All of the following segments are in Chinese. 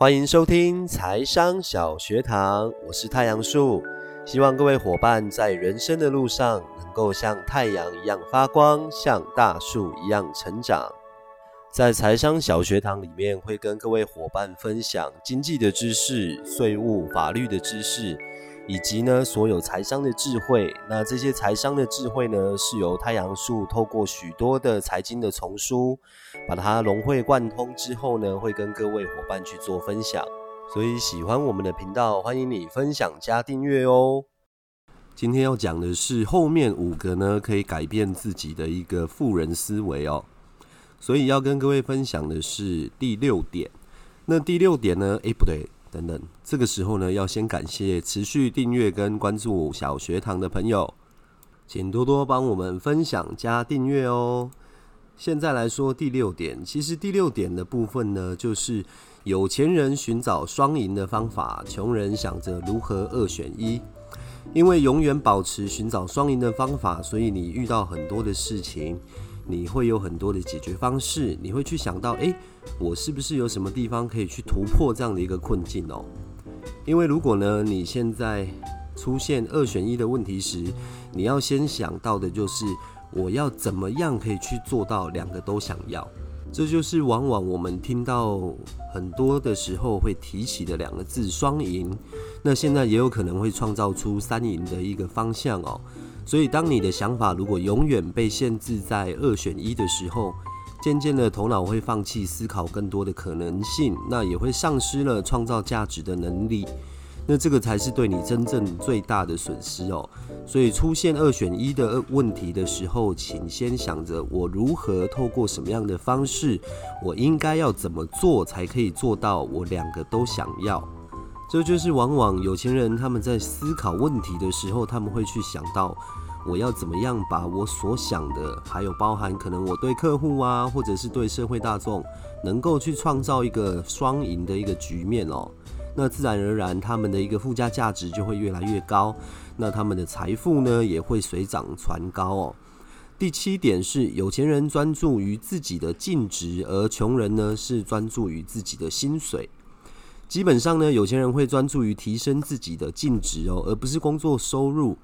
欢迎收听财商小学堂，我是太阳树，希望各位伙伴在人生的路上能够像太阳一样发光，像大树一样成长。在财商小学堂里面，会跟各位伙伴分享经济的知识、税务、法律的知识。以及呢，所有财商的智慧，那这些财商的智慧呢，是由太阳树透过许多的财经的丛书，把它融会贯通之后呢，会跟各位伙伴去做分享。所以喜欢我们的频道，欢迎你分享加订阅哦。今天要讲的是后面五个呢，可以改变自己的一个富人思维哦。所以要跟各位分享的是第六点。那第六点呢？诶，不对。等等，这个时候呢，要先感谢持续订阅跟关注小学堂的朋友，请多多帮我们分享加订阅哦。现在来说第六点，其实第六点的部分呢，就是有钱人寻找双赢的方法，穷人想着如何二选一。因为永远保持寻找双赢的方法，所以你遇到很多的事情。你会有很多的解决方式，你会去想到，诶，我是不是有什么地方可以去突破这样的一个困境哦？因为如果呢，你现在出现二选一的问题时，你要先想到的就是我要怎么样可以去做到两个都想要。这就是往往我们听到很多的时候会提起的两个字“双赢”。那现在也有可能会创造出三赢的一个方向哦。所以，当你的想法如果永远被限制在二选一的时候，渐渐的头脑会放弃思考更多的可能性，那也会丧失了创造价值的能力。那这个才是对你真正最大的损失哦。所以出现二选一的问题的时候，请先想着我如何透过什么样的方式，我应该要怎么做才可以做到我两个都想要。这就是往往有钱人他们在思考问题的时候，他们会去想到我要怎么样把我所想的，还有包含可能我对客户啊，或者是对社会大众，能够去创造一个双赢的一个局面哦。那自然而然，他们的一个附加价值就会越来越高，那他们的财富呢也会水涨船高哦。第七点是，有钱人专注于自己的净值，而穷人呢是专注于自己的薪水。基本上呢，有钱人会专注于提升自己的净值哦，而不是工作收入。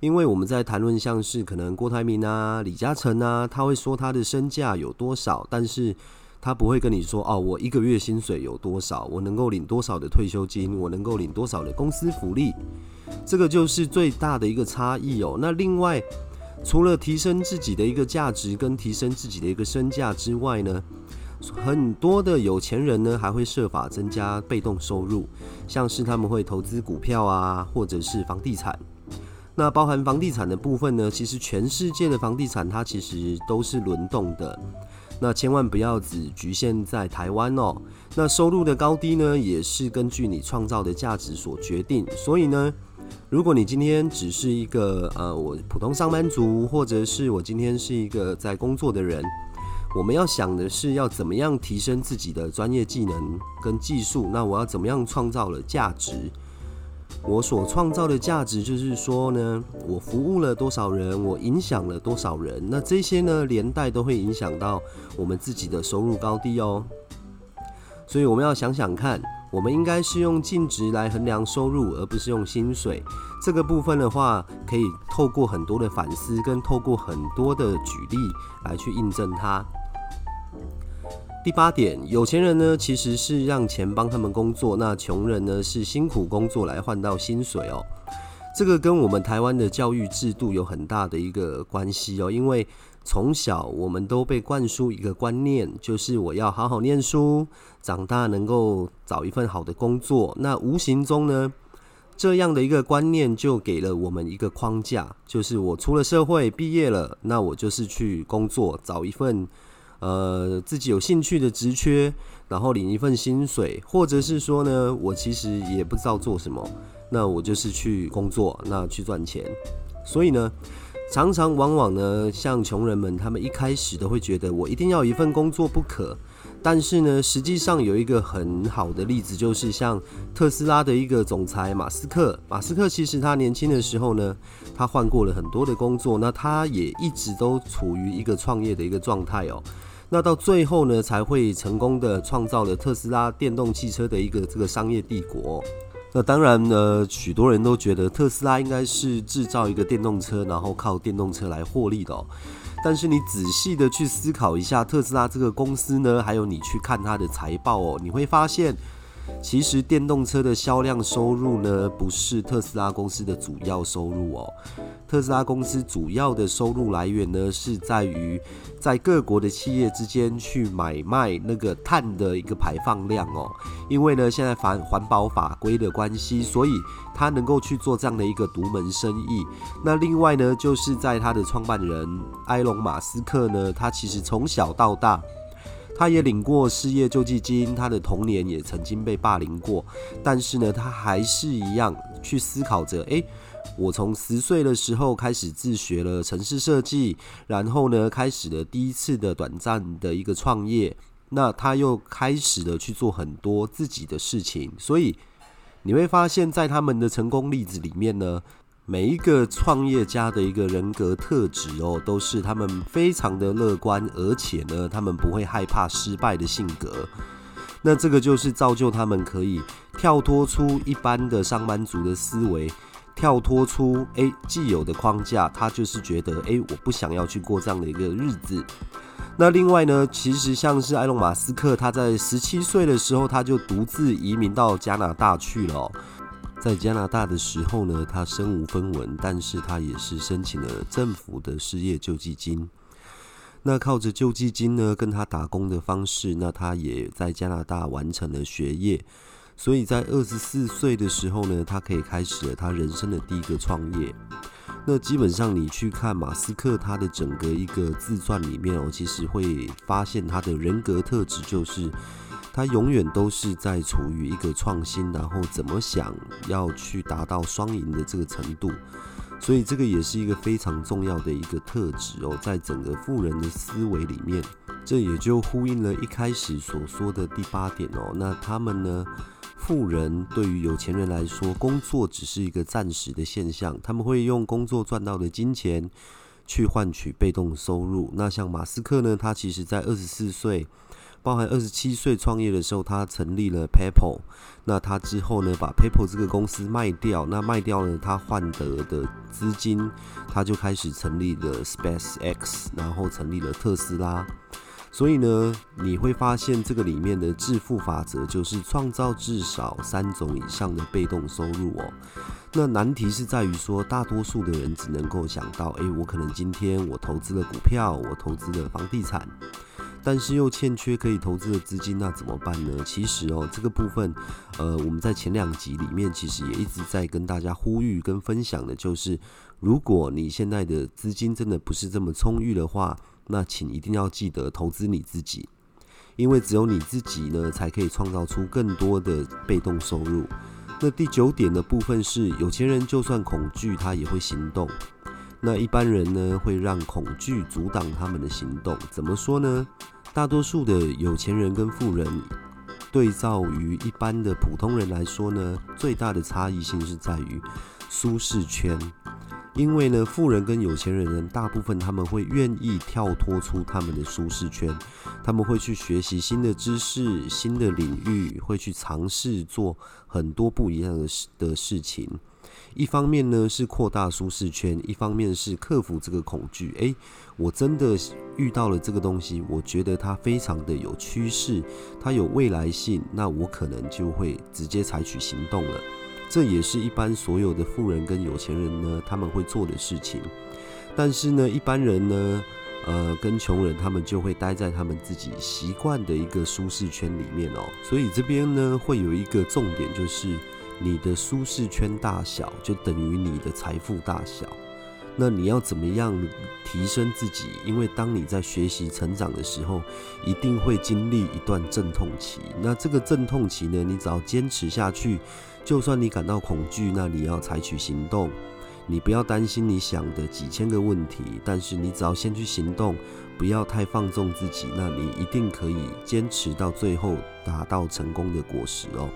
因为我们在谈论像是可能郭台铭啊、李嘉诚啊，他会说他的身价有多少，但是。他不会跟你说哦，我一个月薪水有多少，我能够领多少的退休金，我能够领多少的公司福利，这个就是最大的一个差异哦。那另外，除了提升自己的一个价值跟提升自己的一个身价之外呢，很多的有钱人呢还会设法增加被动收入，像是他们会投资股票啊，或者是房地产。那包含房地产的部分呢，其实全世界的房地产它其实都是轮动的。那千万不要只局限在台湾哦。那收入的高低呢，也是根据你创造的价值所决定。所以呢，如果你今天只是一个呃，我普通上班族，或者是我今天是一个在工作的人，我们要想的是要怎么样提升自己的专业技能跟技术。那我要怎么样创造了价值？我所创造的价值，就是说呢，我服务了多少人，我影响了多少人，那这些呢，连带都会影响到我们自己的收入高低哦。所以我们要想想看，我们应该是用净值来衡量收入，而不是用薪水。这个部分的话，可以透过很多的反思，跟透过很多的举例来去印证它。第八点，有钱人呢其实是让钱帮他们工作，那穷人呢是辛苦工作来换到薪水哦。这个跟我们台湾的教育制度有很大的一个关系哦，因为从小我们都被灌输一个观念，就是我要好好念书，长大能够找一份好的工作。那无形中呢，这样的一个观念就给了我们一个框架，就是我出了社会毕业了，那我就是去工作，找一份。呃，自己有兴趣的职缺，然后领一份薪水，或者是说呢，我其实也不知道做什么，那我就是去工作，那去赚钱。所以呢，常常往往呢，像穷人们，他们一开始都会觉得我一定要一份工作不可。但是呢，实际上有一个很好的例子，就是像特斯拉的一个总裁马斯克。马斯克其实他年轻的时候呢，他换过了很多的工作，那他也一直都处于一个创业的一个状态哦。那到最后呢，才会成功的创造了特斯拉电动汽车的一个这个商业帝国。那当然呢，许多人都觉得特斯拉应该是制造一个电动车，然后靠电动车来获利的哦。但是你仔细的去思考一下特斯拉这个公司呢，还有你去看它的财报哦，你会发现。其实电动车的销量收入呢，不是特斯拉公司的主要收入哦。特斯拉公司主要的收入来源呢，是在于在各国的企业之间去买卖那个碳的一个排放量哦。因为呢，现在环环保法规的关系，所以他能够去做这样的一个独门生意。那另外呢，就是在他的创办人埃隆·马斯克呢，他其实从小到大。他也领过失业救济金，他的童年也曾经被霸凌过，但是呢，他还是一样去思考着：诶，我从十岁的时候开始自学了城市设计，然后呢，开始了第一次的短暂的一个创业，那他又开始了去做很多自己的事情，所以你会发现在他们的成功例子里面呢。每一个创业家的一个人格特质哦，都是他们非常的乐观，而且呢，他们不会害怕失败的性格。那这个就是造就他们可以跳脱出一般的上班族的思维，跳脱出诶既有的框架。他就是觉得诶，我不想要去过这样的一个日子。那另外呢，其实像是埃隆·马斯克，他在十七岁的时候，他就独自移民到加拿大去了。在加拿大的时候呢，他身无分文，但是他也是申请了政府的失业救济金。那靠着救济金呢，跟他打工的方式，那他也在加拿大完成了学业。所以在二十四岁的时候呢，他可以开始了他人生的第一个创业。那基本上你去看马斯克他的整个一个自传里面哦，其实会发现他的人格特质就是。他永远都是在处于一个创新，然后怎么想要去达到双赢的这个程度，所以这个也是一个非常重要的一个特质哦，在整个富人的思维里面，这也就呼应了一开始所说的第八点哦。那他们呢，富人对于有钱人来说，工作只是一个暂时的现象，他们会用工作赚到的金钱去换取被动收入。那像马斯克呢，他其实在二十四岁。包含二十七岁创业的时候，他成立了 PayPal。那他之后呢，把 PayPal 这个公司卖掉。那卖掉了，他换得的资金，他就开始成立了 SpaceX，然后成立了特斯拉。所以呢，你会发现这个里面的致富法则就是创造至少三种以上的被动收入哦。那难题是在于说，大多数的人只能够想到，诶，我可能今天我投资了股票，我投资了房地产。但是又欠缺可以投资的资金，那怎么办呢？其实哦，这个部分，呃，我们在前两集里面其实也一直在跟大家呼吁跟分享的，就是如果你现在的资金真的不是这么充裕的话，那请一定要记得投资你自己，因为只有你自己呢，才可以创造出更多的被动收入。那第九点的部分是，有钱人就算恐惧，他也会行动。那一般人呢，会让恐惧阻挡他们的行动。怎么说呢？大多数的有钱人跟富人，对照于一般的普通人来说呢，最大的差异性是在于舒适圈。因为呢，富人跟有钱人呢，大部分他们会愿意跳脱出他们的舒适圈，他们会去学习新的知识、新的领域，会去尝试做很多不一样的事的事情。一方面呢是扩大舒适圈，一方面是克服这个恐惧。诶，我真的遇到了这个东西，我觉得它非常的有趋势，它有未来性，那我可能就会直接采取行动了。这也是一般所有的富人跟有钱人呢他们会做的事情。但是呢，一般人呢，呃，跟穷人他们就会待在他们自己习惯的一个舒适圈里面哦。所以这边呢会有一个重点就是。你的舒适圈大小就等于你的财富大小。那你要怎么样提升自己？因为当你在学习成长的时候，一定会经历一段阵痛期。那这个阵痛期呢，你只要坚持下去，就算你感到恐惧，那你要采取行动。你不要担心你想的几千个问题，但是你只要先去行动，不要太放纵自己，那你一定可以坚持到最后，达到成功的果实哦。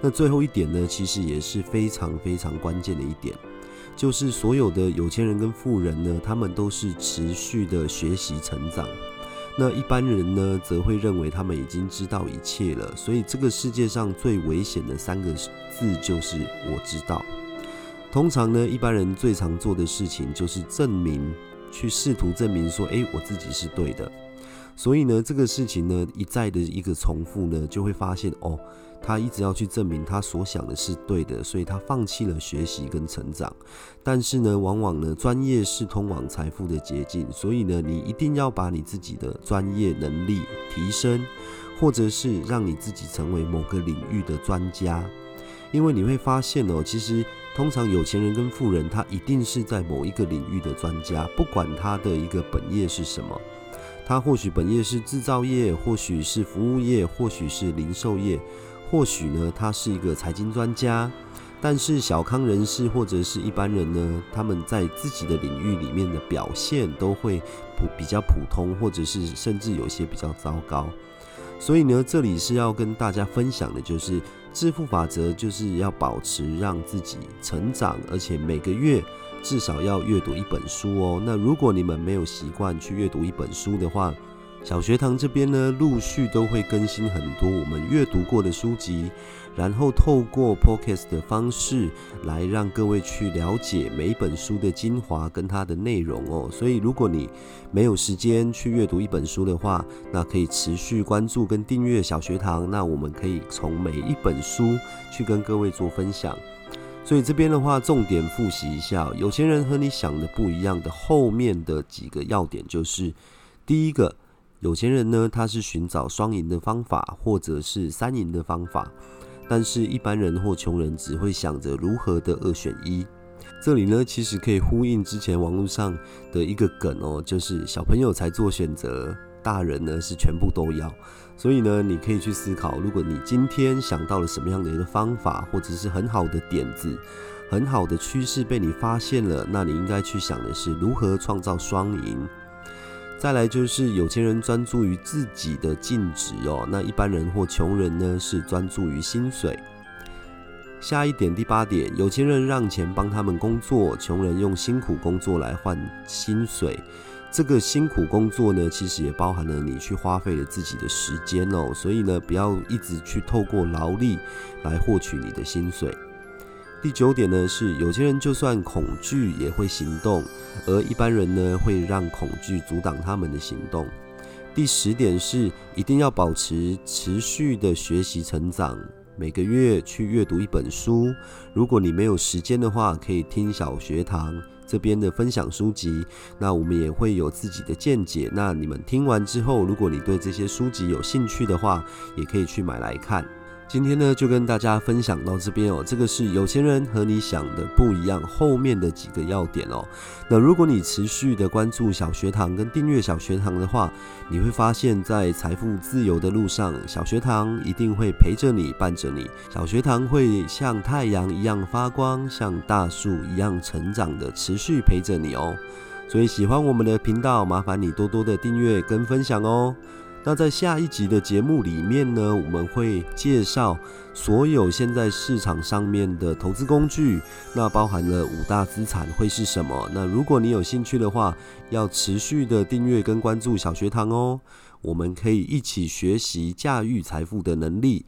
那最后一点呢，其实也是非常非常关键的一点，就是所有的有钱人跟富人呢，他们都是持续的学习成长。那一般人呢，则会认为他们已经知道一切了。所以，这个世界上最危险的三个字就是“我知道”。通常呢，一般人最常做的事情就是证明，去试图证明说：“诶，我自己是对的。”所以呢，这个事情呢，一再的一个重复呢，就会发现哦。他一直要去证明他所想的是对的，所以他放弃了学习跟成长。但是呢，往往呢，专业是通往财富的捷径，所以呢，你一定要把你自己的专业能力提升，或者是让你自己成为某个领域的专家。因为你会发现哦，其实通常有钱人跟富人，他一定是在某一个领域的专家，不管他的一个本业是什么。他或许本业是制造业，或许是服务业，或许是零售业。或许呢，他是一个财经专家，但是小康人士或者是一般人呢，他们在自己的领域里面的表现都会普比较普通，或者是甚至有些比较糟糕。所以呢，这里是要跟大家分享的，就是致富法则，就是要保持让自己成长，而且每个月至少要阅读一本书哦。那如果你们没有习惯去阅读一本书的话，小学堂这边呢，陆续都会更新很多我们阅读过的书籍，然后透过 podcast 的方式来让各位去了解每一本书的精华跟它的内容哦。所以，如果你没有时间去阅读一本书的话，那可以持续关注跟订阅小学堂。那我们可以从每一本书去跟各位做分享。所以这边的话，重点复习一下，有钱人和你想的不一样的后面的几个要点就是第一个。有钱人呢，他是寻找双赢的方法，或者是三赢的方法，但是一般人或穷人只会想着如何的二选一。这里呢，其实可以呼应之前网络上的一个梗哦，就是小朋友才做选择，大人呢是全部都要。所以呢，你可以去思考，如果你今天想到了什么样的一个方法，或者是很好的点子、很好的趋势被你发现了，那你应该去想的是如何创造双赢。再来就是有钱人专注于自己的净值哦，那一般人或穷人呢是专注于薪水。下一点第八点，有钱人让钱帮他们工作，穷人用辛苦工作来换薪水。这个辛苦工作呢，其实也包含了你去花费了自己的时间哦，所以呢，不要一直去透过劳力来获取你的薪水。第九点呢是有些人就算恐惧也会行动，而一般人呢会让恐惧阻挡他们的行动。第十点是一定要保持持续的学习成长，每个月去阅读一本书。如果你没有时间的话，可以听小学堂这边的分享书籍，那我们也会有自己的见解。那你们听完之后，如果你对这些书籍有兴趣的话，也可以去买来看。今天呢，就跟大家分享到这边哦。这个是有钱人和你想的不一样，后面的几个要点哦。那如果你持续的关注小学堂跟订阅小学堂的话，你会发现在财富自由的路上，小学堂一定会陪着你，伴着你。小学堂会像太阳一样发光，像大树一样成长的，持续陪着你哦。所以喜欢我们的频道，麻烦你多多的订阅跟分享哦。那在下一集的节目里面呢，我们会介绍所有现在市场上面的投资工具，那包含了五大资产会是什么？那如果你有兴趣的话，要持续的订阅跟关注小学堂哦，我们可以一起学习驾驭财富的能力。